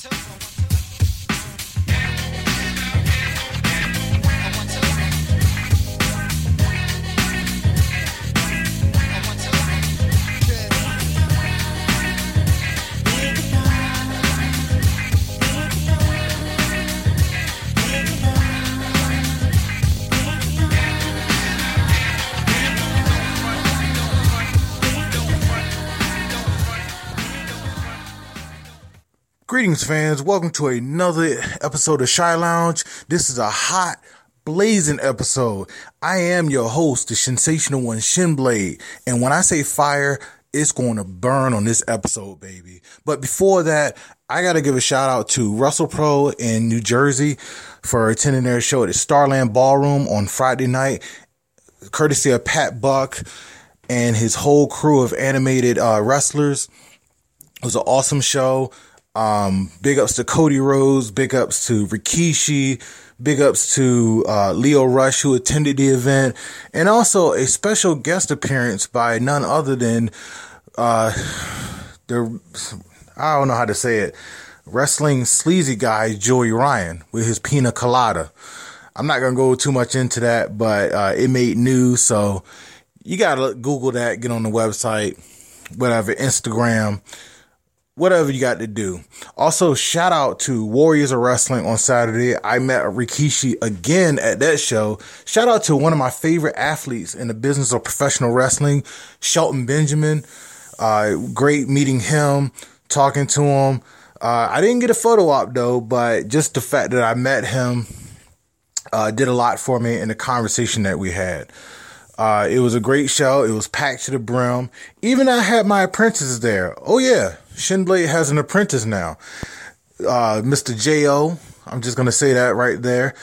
tiptoe. Greetings, fans. Welcome to another episode of Shy Lounge. This is a hot, blazing episode. I am your host, the sensational one, Shinblade. And when I say fire, it's going to burn on this episode, baby. But before that, I got to give a shout out to WrestlePro in New Jersey for attending their show at the Starland Ballroom on Friday night, courtesy of Pat Buck and his whole crew of animated uh, wrestlers. It was an awesome show. Um, big ups to Cody Rhodes, big ups to Rikishi, big ups to uh, Lio Rush who attended the event, and also a special guest appearance by none other than uh, the I don't know how to say it, wrestling sleazy guy Joey Ryan with his pina colada. I'm not gonna go too much into that, but uh, it made news, so you gotta Google that, get on the website, whatever, Instagram whatever you got to do. Also, shout out to Warriors of Wrestling on Saturday. I met Rikishi again at that show. Shout out to one of my favorite athletes in the business of professional wrestling, Shelton Benjamin. Uh, great meeting him, talking to him. Uh, I didn't get a photo op though, but just the fact that I met him uh, did a lot for me in the conversation that we had. Uh, it was a great show. It was packed to the brim. Even I had my apprentices there. Oh yeah, Shinblade has an apprentice now. Uh, Mr. J.O. I'm just to say that right there.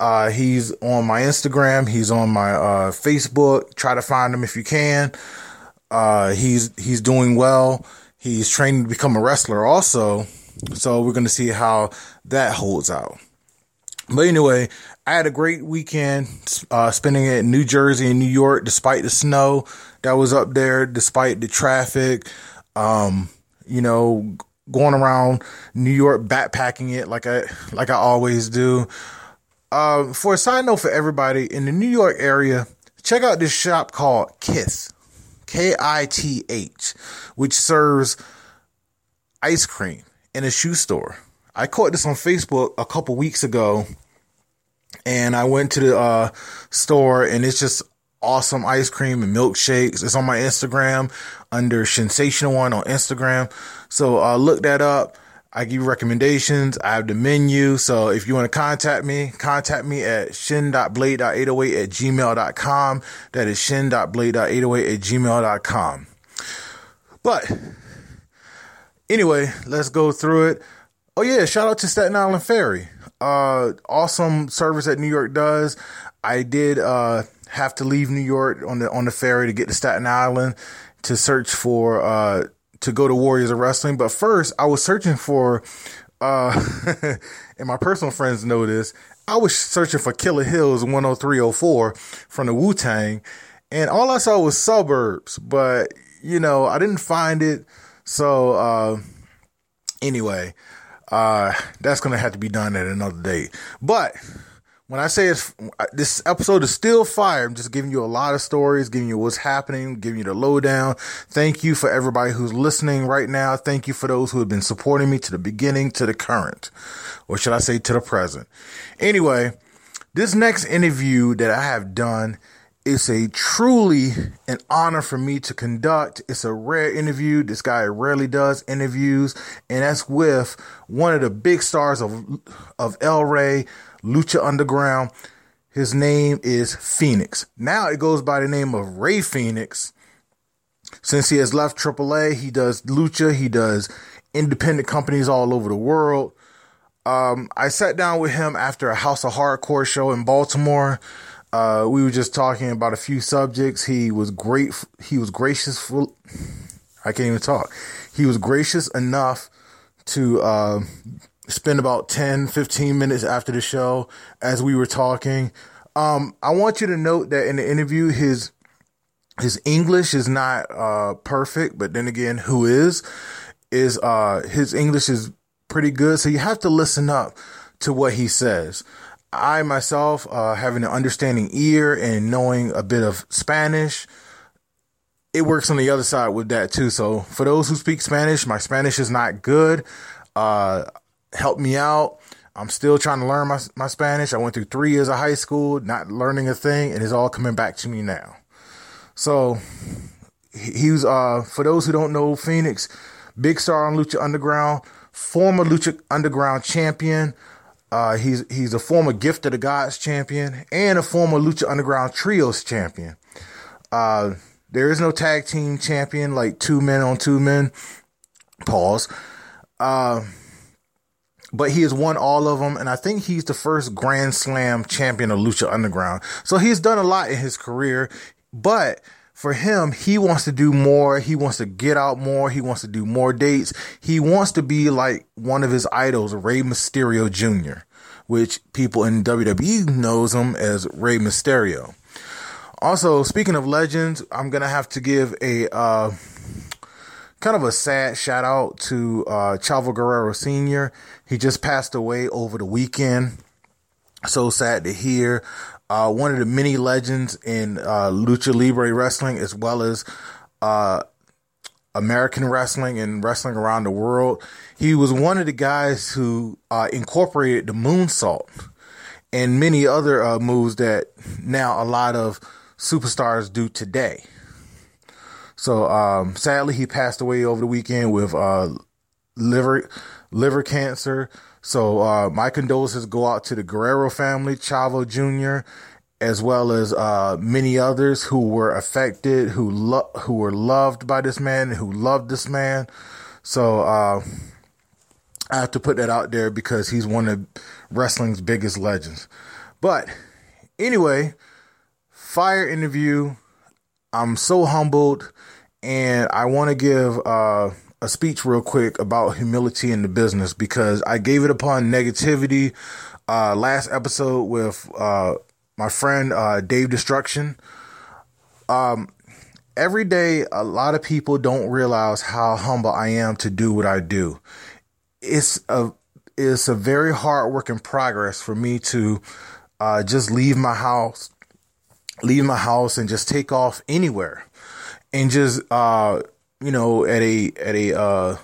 Uh, he's on my Instagram. He's on my uh, Facebook. Try to find him if you can. Uh, he's he's doing well. He's training to become a wrestler also. So we're to see how that holds out. But anyway, I had a great weekend uh, spending it in New Jersey and New York, despite the snow that was up there, despite the traffic. Um, you know, going around New York backpacking it like I like I always do. Uh, for a side note for everybody in the New York area, check out this shop called Kith, K I T H, which serves ice cream in a shoe store. I caught this on Facebook a couple weeks ago, and I went to the uh, store, and it's just awesome ice cream and milkshakes. It's on my Instagram under Sensational One on Instagram. So uh, look that up. I give recommendations. I have the menu. So if you want to contact me, contact me at shin.blade.808 at gmail.com. That is shin.blade.808 at gmail.com. But anyway, let's go through it. Oh yeah, shout out to Staten Island Ferry. Uh, awesome service that New York does. I did, uh, have to leave New York on the on the ferry to get to Staten Island to search for uh to go to Warriors of Wrestling. But first, I was searching for uh and my personal friends know this. I was searching for Killa Hills 10304 from the Wu Tang, and all I saw was suburbs. But you know, I didn't find it. So uh anyway, uh that's gonna have to be done at another date. But when I say it's this episode is still fire, I'm just giving you a lot of stories, giving you what's happening, giving you the lowdown. Thank you for everybody who's listening right now. Thank you for those who have been supporting me to the beginning to the current, or should I say to the present. Anyway, this next interview that I have done is a truly an honor for me to conduct. It's a rare interview. This guy rarely does interviews, and that's with one of the big stars of of El Rey Lucha Underground. His name is Phoenix. Now it goes by the name of Ray Phoenix. Since he has left AAA, he does Lucha, he does independent companies all over the world. Um, I sat down with him after a House of Hardcore show in Baltimore. Uh, we were just talking about a few subjects. He was great. He was gracious. For, I can't even talk. He was gracious enough to uh, spend about 10, 15 minutes after the show as we were talking. Um, I want you to note that in the interview, his his English is not uh, perfect, but then again, who is is uh, his English is pretty good. So you have to listen up to what he says. I myself, uh, having an understanding ear and knowing a bit of Spanish, it works on the other side with that too. So for those who speak Spanish, my Spanish is not good. Uh, help me out. I'm still trying to learn my, my Spanish. I went through three years of high school, not learning a thing, and it's all coming back to me now. So he was, uh, for those who don't know, Phoenix, big star on Lucha Underground, former Lucha Underground champion. Uh, he's he's a former Gift of the Gods champion and a former Lucha Underground Trios champion. Uh, there is no tag team champion like two men on two men. Pause. Uh, but he has won all of them, and I think he's the first Grand Slam champion of Lucha Underground. So he's done a lot in his career, but for him, he wants to do more. He wants to get out more. He wants to do more dates. He wants to be like one of his idols, Rey Mysterio Jr., which people in WWE knows him as Rey Mysterio. Also, speaking of legends, I'm gonna have to give a uh, kind of a sad shout out to uh, Chavo Guerrero Sr. He just passed away over the weekend. So sad to hear uh, one of the many legends in uh, lucha libre wrestling, as well as uh, American wrestling and wrestling around the world. He was one of the guys who uh, incorporated the moonsault and many other uh, moves that now a lot of superstars do today. So um, sadly, he passed away over the weekend with uh, liver liver cancer. So uh, my condolences go out to the Guerrero family, Chavo Jr., as well as uh, many others who were affected, who lo- who were loved by this man, who loved this man. So uh, I have to put that out there because he's one of wrestling's biggest legends. But anyway, fire interview. I'm so humbled, and I want to give uh, a speech real quick about humility in the business because I gave it upon negativity uh, last episode with uh, my friend uh, Dave Destruction. Um, every day, a lot of people don't realize how humble I am to do what I do. It's a it's a very hard work in progress for me to uh, just leave my house, leave my house, and just take off anywhere, and just uh, you know, at a at a uh,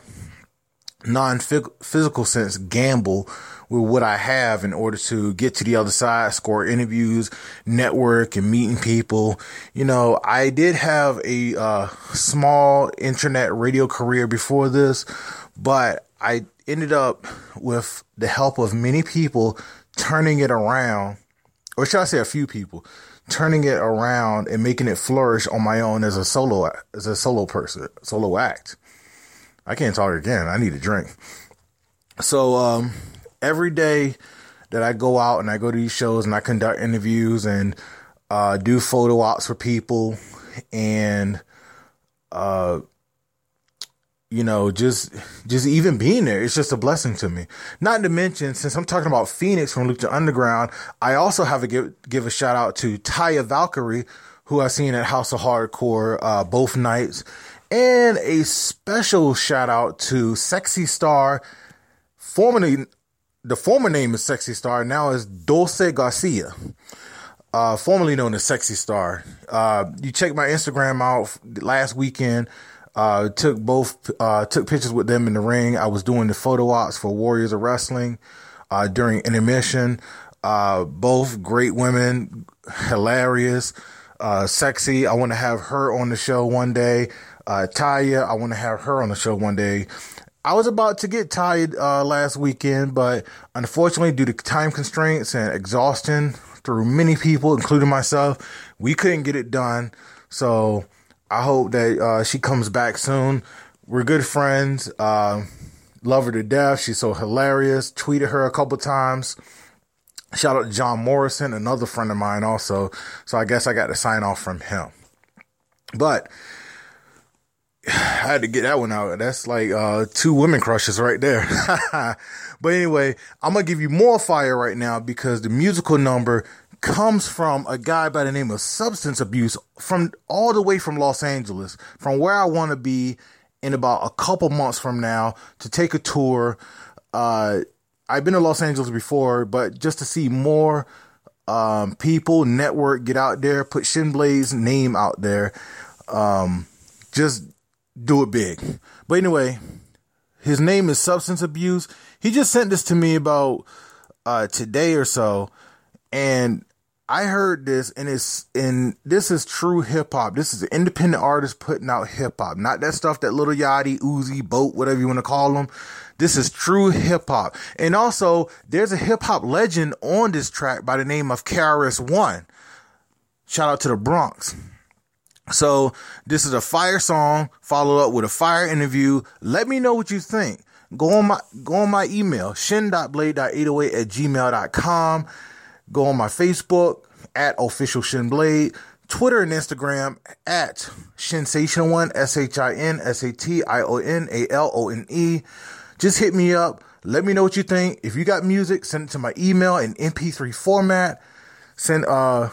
non physical sense, gamble with what I have in order to get to the other side, score interviews, network, and meeting people. You know, I did have a uh, small internet radio career before this, but I ended up with the help of many people turning it around, or should I say, a few people turning it around and making it flourish on my own as a solo as a solo person, solo act. I can't talk again. I need a drink. So um, every day that I go out and I go to these shows and I conduct interviews and uh, do photo ops for people and uh, you know, just just even being there, it's just a blessing to me. Not to mention, since I'm talking about Phoenix from Lucha Underground, I also have to give give a shout out to Taya Valkyrie, who I've seen at House of Hardcore uh, both nights, and a special shout out to Sexy Star, formerly the former name is Sexy Star, now is Dulce Garcia. Uh, formerly known as Sexy Star. Uh, you check my Instagram out last weekend. Uh, took both, uh, took pictures with them in the ring. I was doing the photo ops for Warriors of Wrestling, uh, during intermission. Uh, both great women, hilarious, uh, sexy. I want to have her on the show one day. Uh, Taya, I want to have her on the show one day. I was about to get tired uh, last weekend, but unfortunately, due to time constraints and exhaustion through many people, including myself, we couldn't get it done. So I hope that uh, she comes back soon. We're good friends. Uh, love her to death. She's so hilarious. Tweeted her a couple times. Shout out to John Morrison, another friend of mine, also. So I guess I got to sign off from him. But I had to get that one out. That's like uh, two women crushes right there. but anyway, I'm gonna give you more fire right now because the musical number comes from a guy by the name of Substance Abuse from all the way from Los Angeles, from where I want to be in about a couple months from now to take a tour. Uh, I've been to Los Angeles before, but just to see more um, people, network, get out there, put Shinblade's name out there, um, just do it big. But anyway, his name is Substance Abuse. He just sent this to me about uh, today or so, and I heard this, and it's and this is true hip hop. This is an independent artist putting out hip hop, not that stuff that little Yachty, Uzi, Boat, whatever you want to call them. This is true hip hop, and also there's a hip hop legend on this track by the name of KRS One. Shout out to the Bronx. So this is a fire song followed up with a fire interview. Let me know what you think. Go on my go on my email, shin.blade.808 at gmail.com. Go on my Facebook at official shinblade, Twitter and Instagram at shinsational one, S H I N S A T I O N A L O N E. Just hit me up. Let me know what you think. If you got music, send it to my email in MP3 format. Send uh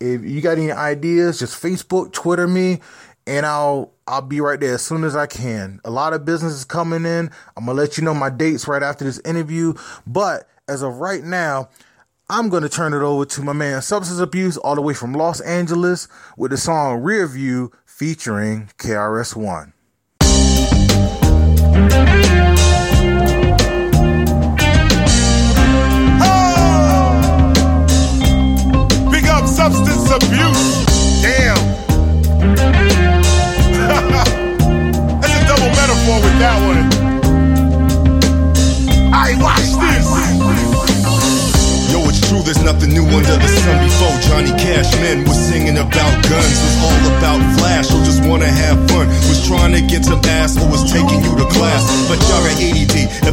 if you got any ideas, just Facebook, Twitter me, and I'll I'll be right there as soon as I can. A lot of business is coming in. I'm gonna let you know my dates right after this interview. But as of right now, I'm gonna turn it over to my man Substance Abuse all the way from Los Angeles with the song Rear View featuring KRS One. Oh! Big up Substance abuse.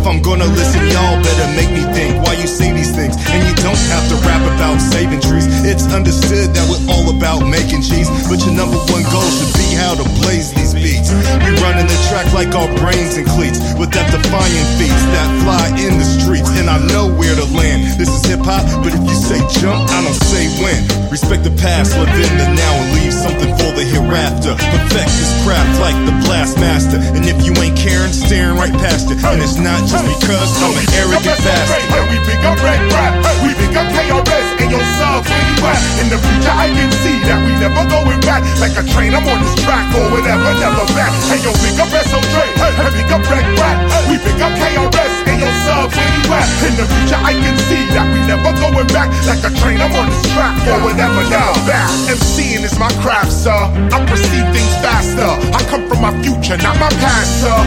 I'm gonna listen, y'all better make me think why you say these things. And you don't have to rap about saving trees, it's understood that we're all about making cheese, but your number one goal should be how to blaze these beats. We running the track like our brains and cleats, with that defying feats that fly in the streets, and I know where to land. This is hip hop, but if you say jump, I don't say when. Respect the past, live in the now, and leave something for the hereafter. Perfect this craft like the blast master. And if you ain't caring, staring right past it. And it's not just because I'm an arrogant bastard. And we pick up red rap, we pick up KRS, and your sub where you at? In the future, I can see that we never going back. Like a train, I'm on this track or whatever, never back. Hey, yo, pick up SO Dre, hey, pick up red rap, we pick up KRS, and your sub where you at? In the future, I can see that we never going back. Like a train, I'm on this track whatever, never back. MCing is my craft, sir. I perceive things faster. I come from my future, not my past, sir.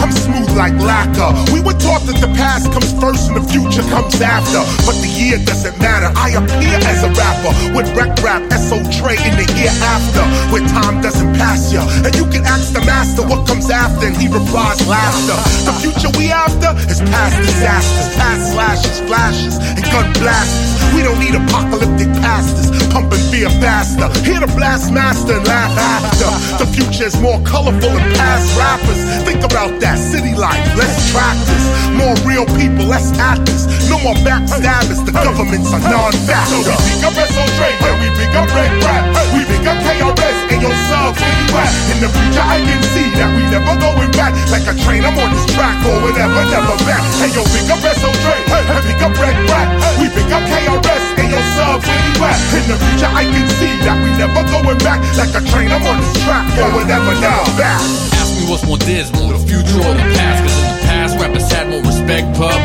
I'm smooth like lacquer. We were taught that the past comes first and the future comes after. But the year doesn't matter. I appear as a rapper with rec rap, SO Dre in the year after. Where time doesn't pass ya. And you can ask the master what comes after, and he replies laughter. The future we after is past disasters, past slashes, flashes, and gun blasts. We don't need apocalyptic pastors pumping fear faster. Hear the blast master and laugh after. The future is more colorful than past rappers. Think about that city life, less practice. more real people, less actors. No more backstabbers. The government's a non-factor. So we pick up SO and we pick up Red Rap, we pick up KRS, and your sub where you at? In the future, I can see that we never going back. Like a train, I'm on this track or whatever, never back. Hey yo, pick up SO Dre, and pick up Red Rap, we pick up KRS, sub where you at? In the future, I can see that we never going back. Like a train, I'm on this track or whatever, never back. Ask me what's more dismal, the future or the past? Cause in the past, rappers had more respect, pub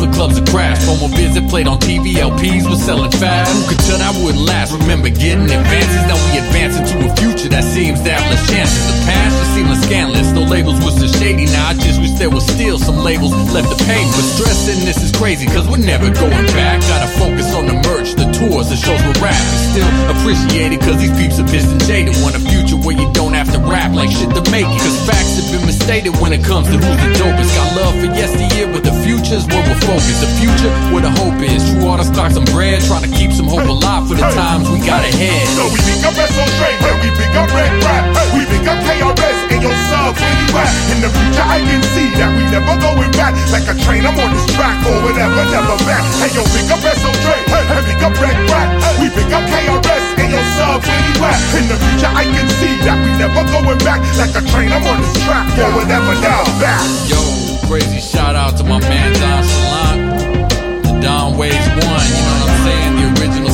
For clubs that crash. Promo visit played on TV, LPs was selling fast. Who could tell that wouldn't last? Remember getting advances, now we advance into a future that seems to have less chances. The past just seemed scandalous, no labels was so shady. Now I just wish there was still some labels left to pay. But stressing this is crazy, cause we're never going back. Gotta focus on the merch, the tours, the shows we're rapping. Still appreciated, cause these peeps are pissed and jaded. Want a future where you don't have to rap like shit to make it. Cause facts have been misstated when it comes to who's the dopest. Got love for yesteryear, but the future's where we're focused. The future where the hope is. True artists start some bread, trying to keep some hope alive for the times we got ahead. So we pick up SO Dre, and we pick up Red Rap, we pick up KRS, and your sub where you at? In the future, I can see that we never going back. Like a train, I'm on this track or whatever, never back. Hey yo, pick up SO Dre, and pick up Red Rap, we pick up KRS, and your sub where you at? In the future, I can see that we never going back. Like a train, I'm on this track or whatever, never back. Yo, crazy shout out to my man Don Salant. The Don Waves One, you know what I'm saying? The original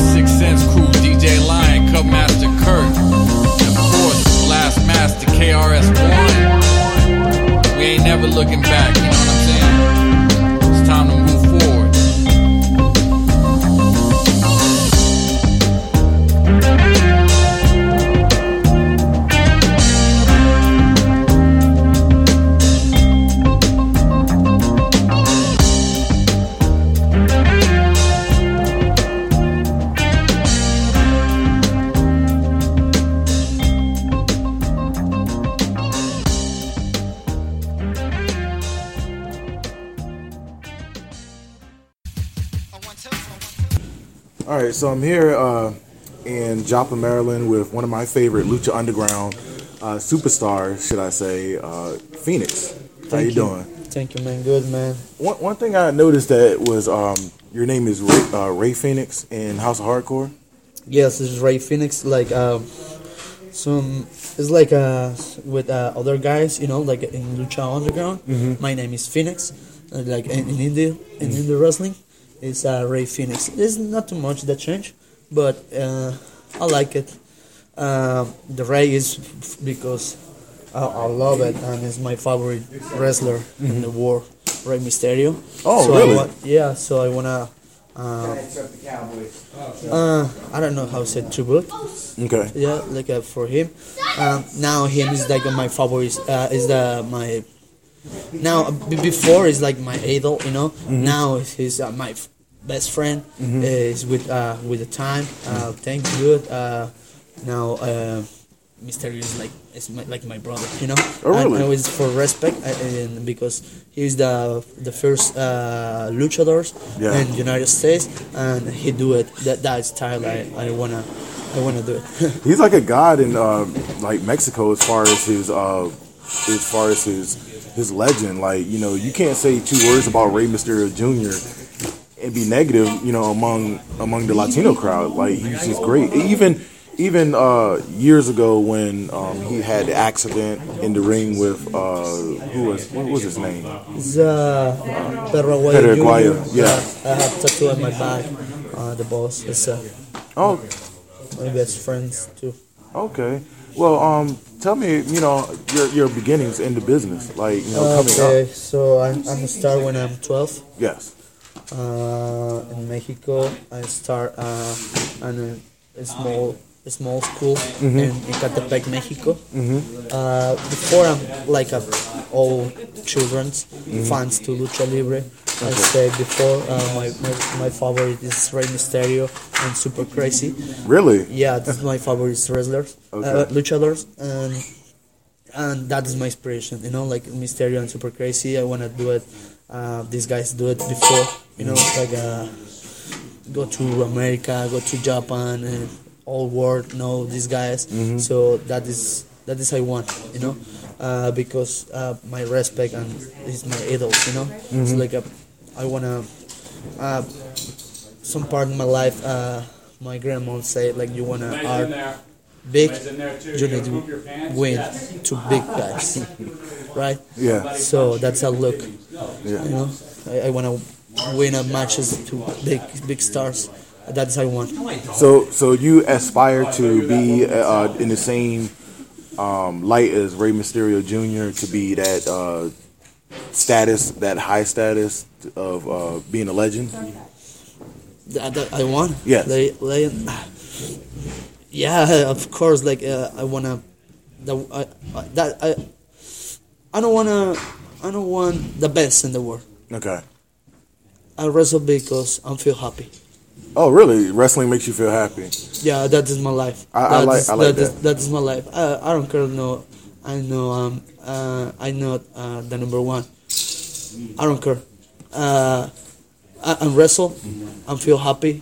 so I'm here uh, in Joppa, Maryland, with one of my favorite Lucha Underground uh, superstars, should I say, uh, Phoenix. How Thank you doing? Thank you, man. Good, man. One, one thing I noticed that was um, your name is Ray, uh, Ray Phoenix in House of Hardcore. Yes, this is Ray Phoenix. Like, um, some it's like uh with uh, other guys, you know, like in Lucha Underground. My name is Phoenix. Uh, like in, in India, in India wrestling, it's uh, Ray Phoenix. There's not too much that change, but uh, I like it. Um the Ray is because I, I love it and it's my favorite wrestler in the world, Rey Mysterio. Oh, so I really? wa- yeah, so I wanna. Uh, uh, I don't know how to say tribute. Okay. Yeah, like uh, for him. Um, now him is like my favorite. Uh, is the my. Now b- before is like my idol, you know. Now he's uh, my f- best friend. Is with uh with the time. Uh, thank good. Uh, now uh, Mysterio is like is my, like my brother, you know. Oh, really? And, and it's for respect, uh, and because he's the the first uh, luchadors Yeah. in United States, and he do it that that style. I, I wanna I wanna do it. He's like a god in uh, like Mexico as far as his uh, as far as his his legend. Like you know, you can't say two words about Rey Mysterio Jr. and be negative. You know, among among the Latino crowd. Like he's just great. Even even uh, years ago when um, he had the accident in the ring with uh, who was what was his name? It's uh, Perro Aguayo yeah. Uh, I have tattoo on my back. Uh, the boss is uh, Oh, my best friends too. okay. Well, um, tell me, you know, your your beginnings in the business, like you know, coming Okay, up. so I'm, I'm a star when I'm 12. Yes. Uh, in Mexico, I start uh, in a, small a small school in, in Ecatepec, Mexico. Uh, before I'm like a all children's fans to lucha libre. I said before uh, my, my my favorite is Rey Mysterio and Super Crazy. Really? Yeah, this is my favorite wrestlers, uh, Okay. luchadors, and and that is my inspiration. You know, like Mysterio and Super Crazy. I wanna do it. Uh, these guys do it before. You know, like uh, go to America, go to Japan, and all world know these guys. So that is that is I want. You know, uh, because uh, my respect and is my idol. You know, it's like a, I wanna. Uh, some part in my life, uh, my grandma said like you wanna art big, you need to win to big guys, right? Yeah. So that's a look. Yeah. You know, I, I wanna win a matches to big big stars. That's how I want. So, so you aspire to be uh, in the same um, light as Rey Mysterio Jr. to be that uh, status, that high status of uh, being a legend. That, that I want. Like, yeah, of course. Like uh, I wanna. The, I, I, that I. I don't wanna. I don't want the best in the world. Okay. I wrestle because I feel happy. Oh, really? Wrestling makes you feel happy. Yeah, that is my life. I- I like- is- I like is- that. that is my life. I, I don't care. No, I know. Um, uh, I know uh, the number one. I don't care. Uh, I, I wrestle. I feel happy.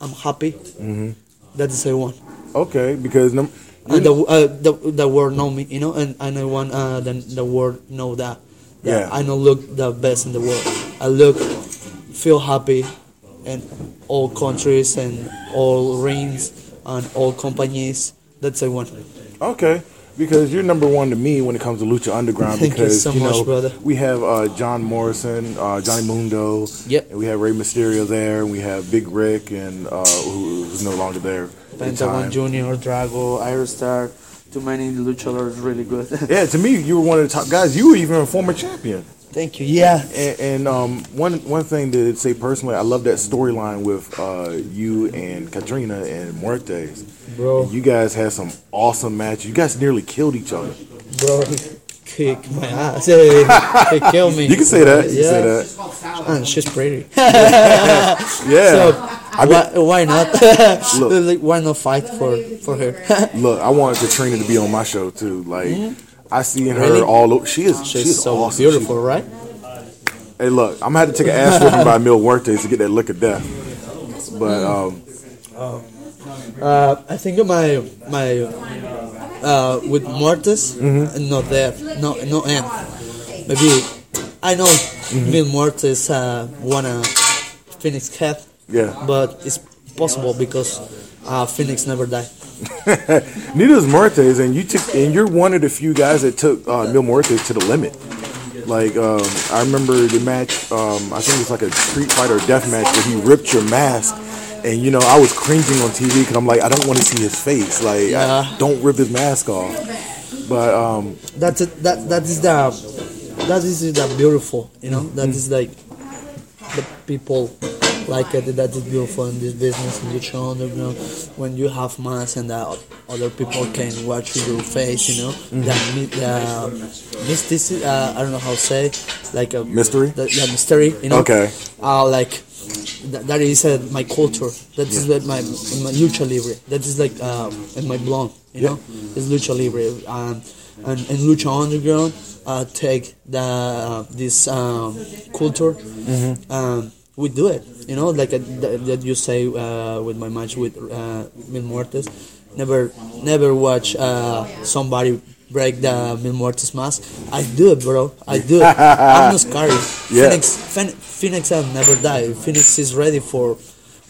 I'm happy. Mm-hmm. That is I want. Okay, because num- And the, uh, the the world know me, you know, and, I want uh, the the world know that. Yeah. I don't look the best in the world. I look, feel happy, in all countries and all rings and all companies. That's I want. okay. Because you're number one to me when it comes to Lucha Underground. Thank you because so know much, brother. we have uh, John Morrison, uh, Johnny Mundo, Yep. and we have Rey Mysterio there, and we have Big Ryck, and uh, who's no longer there. Pentagon. Junior, Drago, Aerostar, too many luchadors really good. Yeah, to me, you were one of the top guys. You were even a former champion. Thank you. Yeah. And, and um, one one thing to say personally, I love that storyline with uh, you and Catrina and Muertes. Bro. You guys had some awesome matches. You guys nearly killed each other. Bro, kick my ass. Hey, he killed me. You can say that. You Yeah. say that. And she's pretty. Yeah. So I bet- why, why not? Look. like, why not fight for for her? Look, I want Catrina to be on my show too. Like, I see in her Really? all over. She is. She's She's so awesome. beautiful, right? Hey, look, I'm gonna have to take an ass whipping by Mil Muertes to get that look of death. But um, Uh, I think my my uh, with Muertes, not there, no no end. Maybe I know Mil Muertes uh, wanna Phoenix Cat, yeah. but it's possible because uh, Phoenix never died. Neither is Muertes, and you took, and you're one of the few guys that took uh, Mil Muertes to the limit. Like um, I remember the match. Um, I think it was like a Street Fighter death match where he ripped your mask, and you know I was cringing on TV because I'm like I don't want to see his face. Like Yeah. I, don't rip his mask off. But um, That's it. That that is the that is the beautiful. You know, that is like the people like it. That is beautiful in this business in lucha underground. When you have mass and that other people can watch your face. You know, that mi- the mystici- uh, I don't know how to say like a Mystery? The, yeah, mystery. You know. Okay. Uh, like. That, that is uh, my culture. That is what my my lucha libre. That is like uh, in my blood. You know, it's lucha libre. Um, and, and lucha underground uh, take the uh, this um, culture. Um, we do it. You know, like uh, th- that you say uh, with my match with uh, Mil Muertes. Never, never watch uh, somebody break the Mil Muertes mask. I do it, bro. I do it. I'm not scared. Yeah. Phoenix, Phoenix have never died. Phoenix is ready for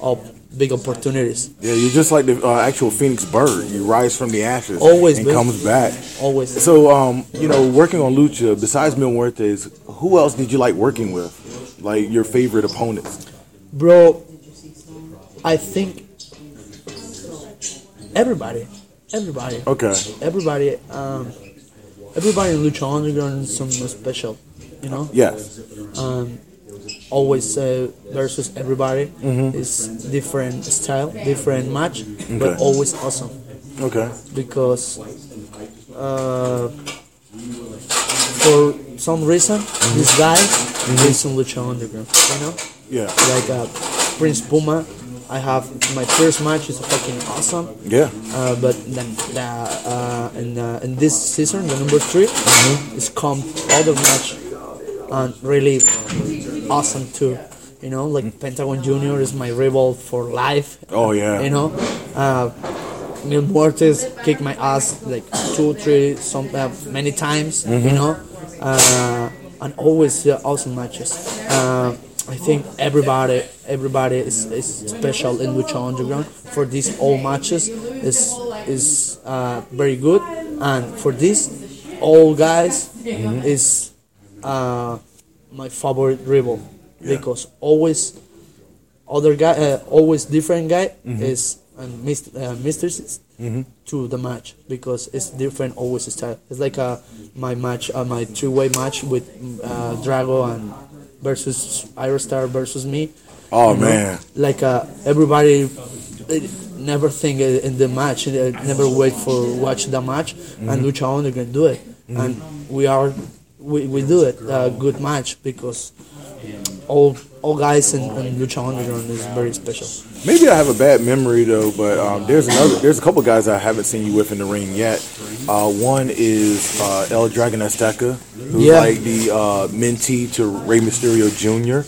uh, big opportunities. yeah, you're just like the uh, actual Phoenix bird. You rise from the ashes Always, and babe. comes back. Always. So, um, you know, working on Lucha, besides Mil Muertes, who else did you like working with? Like your favorite opponents? Bro, I think everybody, everybody, Okay. everybody, um, everybody in Lucha Underground is something special, you know. Yes. Um, always uh, versus everybody mm-hmm. is different style, different match, but always awesome Okay. because uh, for some reason this guy is in Lucha Underground, you know Yeah. like uh, Prince Puma. I have my first match is fucking awesome. Yeah. Uh, but then the, uh, in, uh, in this season, the number 3 is come other match and really awesome too. You know, like Pentagon Junior is my rival for life. Oh yeah. You know, uh, Mil Muertes kicked my ass like two, three, some uh, many times. You know, uh, and always uh, awesome matches. I think everybody, everybody is, is special in Lucha Underground. For these all matches is is uh, very good, and for this all guys is uh, my favorite rival. Because always other guy, uh, always different guy is and mist- uh, mistresses to the match. Because it's different always style. It's like uh, my match, uh, my two way match with uh, Drago and versus Aerostar versus me. Oh you know? man. like uh, everybody never think in the match, never wait for watch the match, and Lucha Underground do it, and we are we, we do it a good match because all all guys in, in Lucha Underground is very special. Maybe I have a bad memory though, but um, there's another. There's a couple guys I haven't seen you with in the ring yet. Uh, one is uh, El Dragon Azteca, who's Yeah. like the uh, mentee to Rey Mysterio Jr.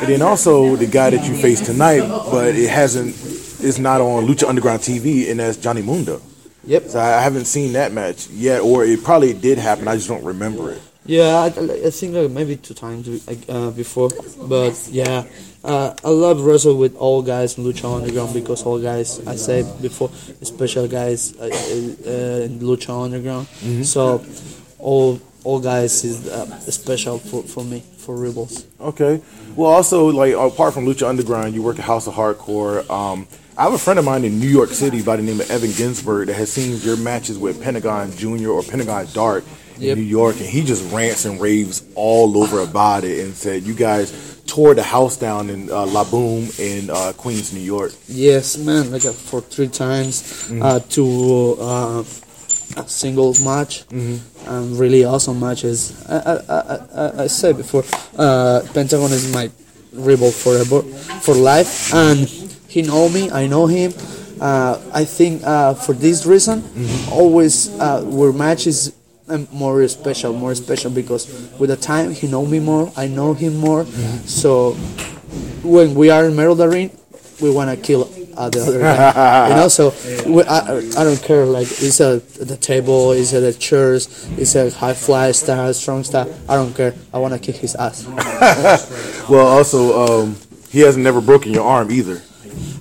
And then also the guy that you face tonight, but it hasn't. It's not on Lucha Underground TV, and that's Johnny Mundo. Yep. So I haven't seen that match yet, or it probably did happen. I just don't remember it. Yeah, I, I think like maybe two times uh, before, but yeah, uh, I love wrestle with all guys in Lucha Underground because all guys I said before, special guys uh, uh, in Lucha Underground. So all all guys is uh, special for, for me for Rebels. Okay. Well, also like apart from Lucha Underground, you work at House of Hardcore. Um, I have a friend of mine in New York City by the name of Evan Ginsberg that has seen your matches with Pentagon Junior or Pentagon Dark in Yep. New York, and he just rants and raves all over about it and said you guys tore the house down in uh, La Boom in uh, Queens, New York. Yes, man, like uh, for three times uh, to uh, single match, um, really awesome matches. I, I, I, I, said before, uh, Pentagon is my rebel forever, for life, and he know me, I know him. Uh, I think uh, for this reason, always uh, our match is um, more special, more special because with the time he know me more, I know him more, so when we are in Meryl Arena, we want to kill uh, the other you know, so we, I, I don't care. Like, is it the table? Is it the chairs? Is it high fly style, strong style? I don't care. I want to kick his ass. Well, also um, he hasn't never broken your arm either.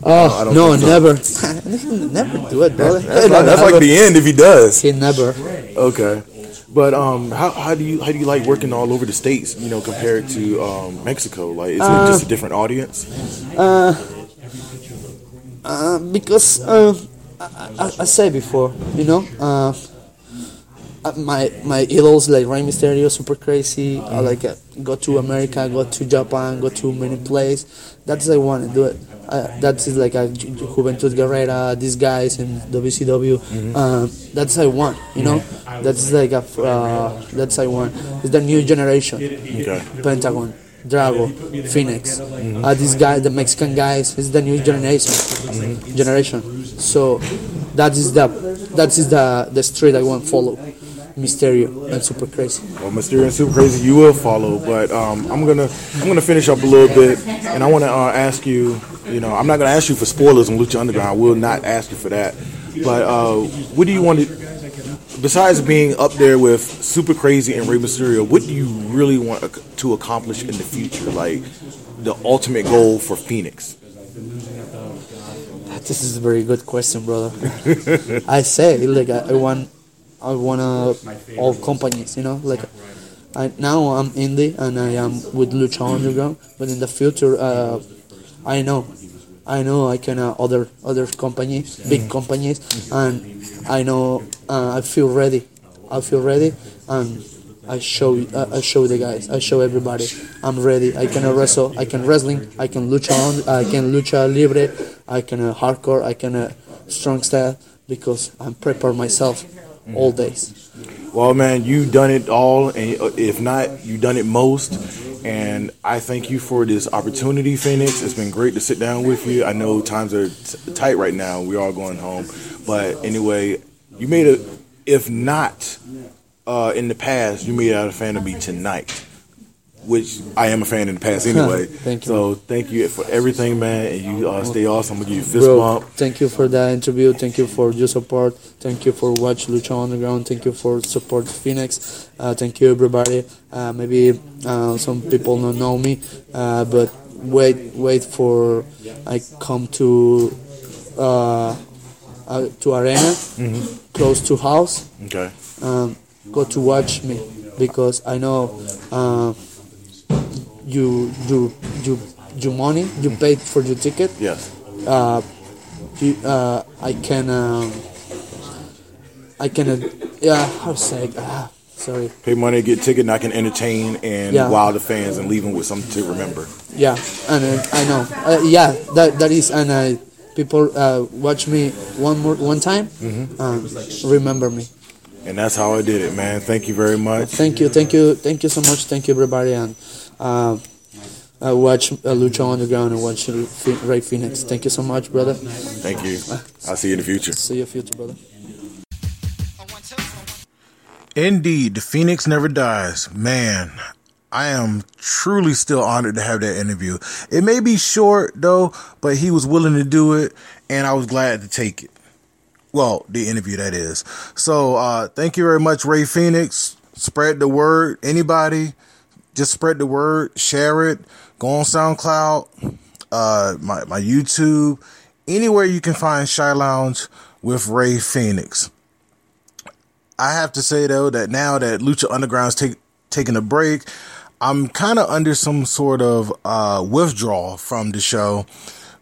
Oh don't no, never, never do it, brother. That's, like, that's like the end if he does. he never. Okay. But um, how, how do you how do you like working all over the states? You know, compared to um, Mexico, like isn't it just a different audience? Uh, because uh, I, I, I say before, you know, uh, uh, my my idols like Rey Mysterio, super crazy. I like uh, go to America, go to Japan, go to many places. That's I want to do it. Uh, that's like a Ju- Ju- Juventud Guerrera, these guys in WCW. Uh, that's I want, you know. That's like a uh, that's I want. It's the new generation. Okay. Pentagon, Drago, Phoenix. Uh, these guys, the Mexican guys, is the new generation. Generation. So that is the that is the the street I want to follow. Mysterio and Super Crazy. Well, Mysterio and Super Crazy, you will follow, but um, I'm gonna I'm gonna finish up a little bit, and I want to uh, ask you. You know, I'm not gonna ask you for spoilers on Lucha Underground. I will not ask you for that. But uh, what do you want to? Besides being up there with Super Crazy and Rey Mysterio, what do you really want to accomplish in the future? Like the ultimate goal for Phoenix? This is a very good question, brother. I say like I, I want, I want uh, all companies, you know, like. I, now I'm indie and I am with Lucha Underground, but in the future, uh, I know, I know I can uh, other other companies, big companies, and I know uh, I feel ready. I feel ready, and I show uh, I show the guys. I show everybody. I'm ready. I can wrestle. I can wrestling. I can lucha on. I can lucha libre. I can uh, hardcore. I can uh, strong style because I'm prepare myself all days. Well, man, you've done it all, and uh, if not, you've done it most. And I thank you for this opportunity, Phoenix. It's been great to sit down with you. I know times are t- tight right now. We're all going home, but anyway, you made a. If not uh, in the past, you made out a fan of me tonight, which I am a fan in the past anyway. Thank you. So thank you for everything, man. And you uh, stay awesome. I'm gonna give you a fist Bro, bump. thank you for that interview. Thank you for your support. Thank you for watch Lucha Underground. Thank you for support Phoenix. Uh, thank you everybody. Uh, maybe uh, some people don't know me, uh, but wait, wait for I come to uh, to arena close to house. Okay. Um, go to watch me because I know uh, you you you you money you paid for your ticket Yes. uh, you, uh, I can, um, I can, uh, yeah, how say, ah, sorry, Pay money, get ticket, and I can entertain and Yeah. wow the fans and leave them with something to remember. yeah, and uh, I know, uh, yeah, that that is, and uh, people uh, watch me one more one time, um, remember me. And that's how I did it, man. Thank you very much. Thank you, thank you, thank you so much, thank you everybody, and uh, uh, watch uh, Lucha Underground and watch Phe- Ray Phoenix. Thank you so much, brother. Thank you. I'll see you in the future. See you in the future, brother. Indeed, the Phoenix never dies. Man, I am truly still honored to have that interview. It may be short though, but he was willing to do it, and I was glad to take it. Well, the interview that is. So, uh, thank you very much, Ray Phoenix. spread the word. Anybody, just spread the word, share it. Go on SoundCloud, uh, my my YouTube, anywhere you can find Shy Lounge with Ray Phoenix. I have to say though that now that Lucha Underground's take, taking a break, I'm kind of under some sort of uh, withdrawal from the show.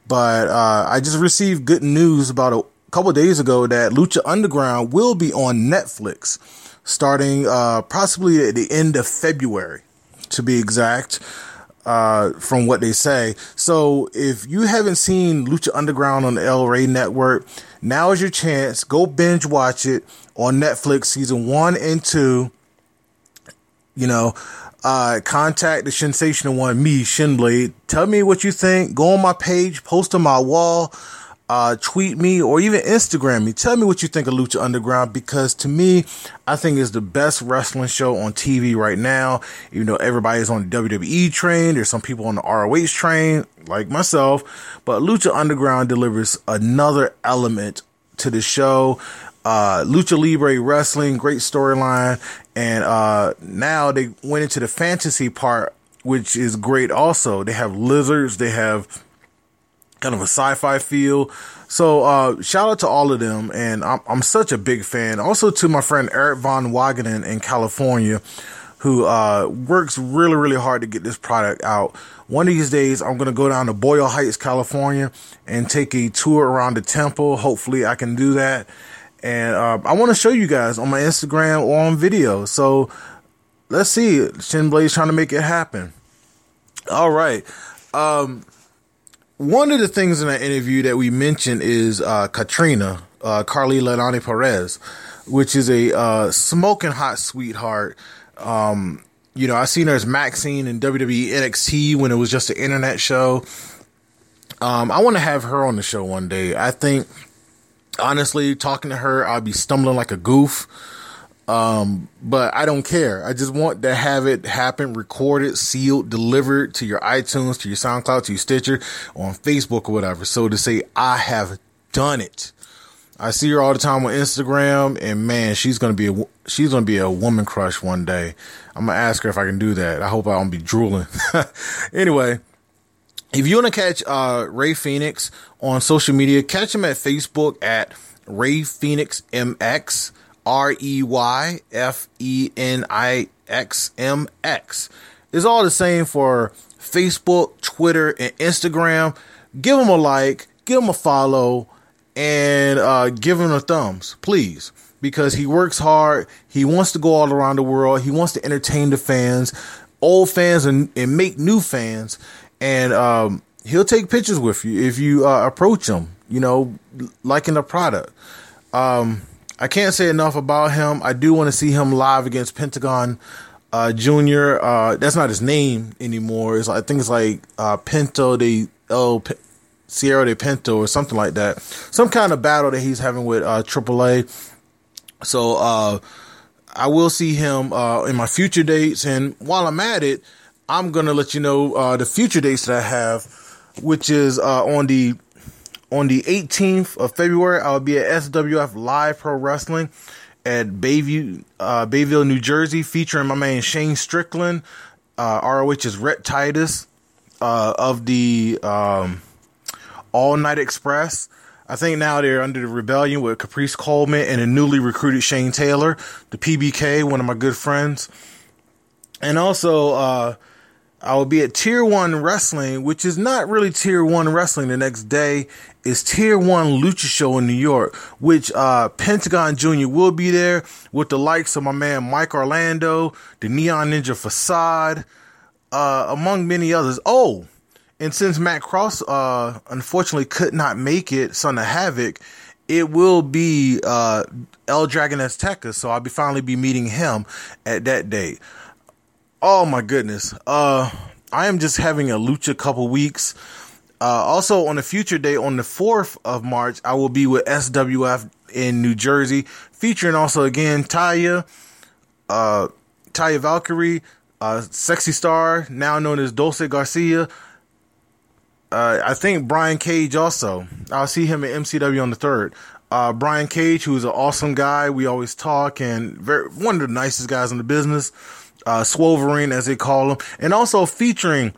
But uh, I just received good news about a couple days ago that Lucha Underground will be on Netflix starting uh, possibly at the end of February, to be exact. Uh, from what they say. So if you haven't seen Lucha Underground on the Rey Network, now is your chance. Go binge watch it on Netflix, season one and two. You know, uh, contact the sensational one, me, Shinblade. Tell me what you think. Go on my page, post on my wall, uh, tweet me, or even Instagram me. Tell me what you think of Lucha Underground because to me, I think it's the best wrestling show on TV right now. Even though everybody's on the WWE train, there's some people on the ROH train, like myself, but Lucha Underground delivers another element to the show. Uh, Lucha Libre Wrestling, great storyline. And uh, now they went into the fantasy part, which is great also. They have lizards, they have kind of a sci-fi feel. So uh, shout out to all of them, and I'm, I'm such a big fan. Also to my friend Eric Van Wagenen in California, who uh, works really really hard to get this product out. One of these days, I'm gonna go down to Boyle Heights, California, and take a tour around the temple. Hopefully, I can do that, and uh, I want to show you guys on my Instagram or on video. So let's see, Shin Blade's trying to make it happen. All right. Um, one of the things in that interview that we mentioned is uh, Catrina, uh, Karlee Leilani Perez, which is a uh, smoking hot sweetheart. Um, you know, I seen her as Maxine in WWE NXT when it was just an internet show. Um, I want to have her on the show one day. I think, honestly, talking to her, I'll be stumbling like a goof. Um, but I don't care. I just want to have it happen, recorded, sealed, delivered to your iTunes, to your SoundCloud, to your Stitcher, on Facebook or whatever. So to say, I have done it. I see her all the time on Instagram, and man, she's gonna be a she's gonna be a woman crush one day. I'm gonna ask her if I can do that. I hope I don't be drooling. anyway, if you want to catch uh, Rey Fenix on social media, catch him at Facebook at Rey Fenix MX. R E Y F E N I X M X. It's all the same for Facebook, Twitter, and Instagram. Give him a like, give him a follow, and uh, give him a thumbs, please. Because he works hard. He wants to go all around the world. He wants to entertain the fans, old fans, and, and make new fans. And um, he'll take pictures with you if you uh, approach him, you know, liking the product. Um, I can't say enough about him. I do want to see him live against Pentagon uh, Junior. Uh, that's not his name anymore. It's I think it's like uh, Pinto de El P- Sierra de Pinto or something like that. Some kind of battle that he's having with uh, AAA. So uh, I will see him uh, in my future dates. And while I'm at it, I'm gonna let you know uh, the future dates that I have, which is uh, on the on the 18th of February, I'll be at SWF Live Pro Wrestling at Bayview, uh, Bayville, New Jersey, featuring my man Shane Strickland, uh, ROH's Rhett Titus, uh, of the um, All Night Express. I think now they're under the rebellion with Caprice Coleman and a newly recruited Shane Taylor, the PBK, one of my good friends. And also, uh, I will be at Tier 1 Wrestling, which is not really Tier 1 Wrestling the next day. is Tier 1 Lucha Show in New York, which uh, Pentagon Jr. will be there with the likes of my man Mike Orlando, the Neon Ninja Facade, uh, among many others. Oh, and since Matt Cross uh, unfortunately could not make it, Son of Havoc, it will be uh, El Dragon Azteca, so I'll be finally be meeting him at that date. Oh my goodness. Uh I am just having a lucha couple weeks. Uh also on a future day on the 4th of March, I will be with SWF in New Jersey, featuring also again Taya, uh Taya Valkyrie, uh Sexy Star, now known as Dulce Garcia. Uh I think Brian Cage also. I'll see him at MCW on the 3rd. uh, Brian Cage, who's an awesome guy. We always talk and very one of the nicest guys in the business. Uh, as they call him, and also featuring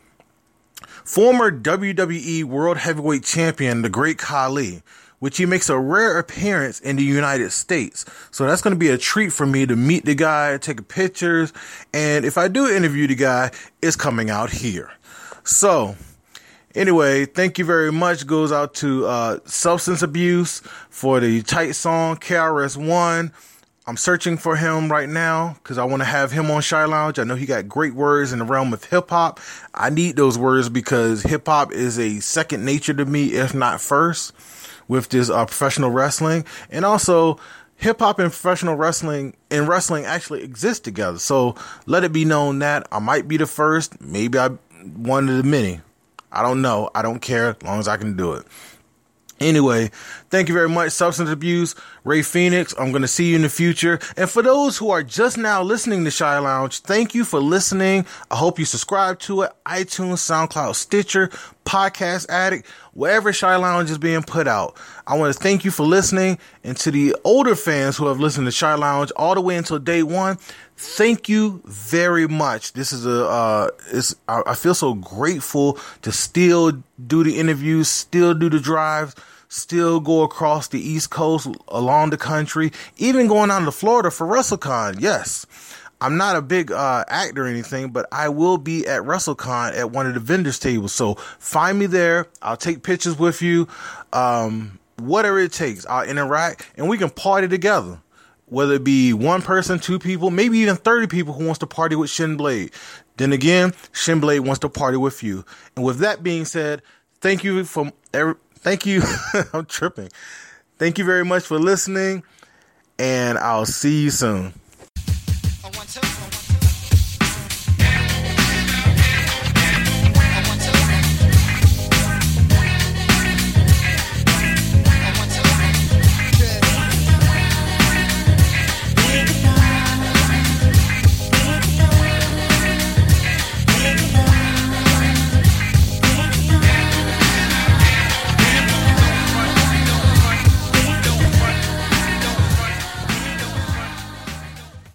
former WWE World Heavyweight Champion, the Great Khali, which he makes a rare appearance in the United States. So that's going to be a treat for me to meet the guy, take pictures, and if I do interview the guy, it's coming out here. So Anyway, thank you very much. Goes out to uh, Substance Abuse for the tight song KRS-One. I'm searching for him right now because I want to have him on Shy Lounge. I know he got great words in the realm of hip hop. I need those words because hip hop is a second nature to me, if not first, with this uh, professional wrestling. And also, hip hop and professional wrestling and wrestling actually exist together. So let it be known that I might be the first, maybe I one of the many. I don't know. I don't care as long as I can do it. Anyway, thank you very much, Substance Abuse, Rey Fenix. I'm going to see you in the future. And for those who are just now listening to Shy Lounge, thank you for listening. I hope you subscribe to it. iTunes, SoundCloud, Stitcher, Podcast Addict, wherever Shy Lounge is being put out. I want to thank you for listening. And to the older fans who have listened to Shy Lounge all the way until day one, thank you very much. This is a, uh, it's, I, I feel so grateful to still do the interviews, still do the drives, still go across the East Coast, along the country, even going down to Florida for WrestleCon. Yes. I'm not a big uh, actor or anything, but I will be at WrestleCon at one of the vendors tables. So find me there. I'll take pictures with you. Um, whatever it takes, I'll interact and we can party together. Whether it be one person, two people, maybe even 30 people who wants to party with Shinblade. Then again, Shinblade wants to party with you. And with that being said, thank you for every, thank you. I'm tripping. Thank you very much for listening and I'll see you soon.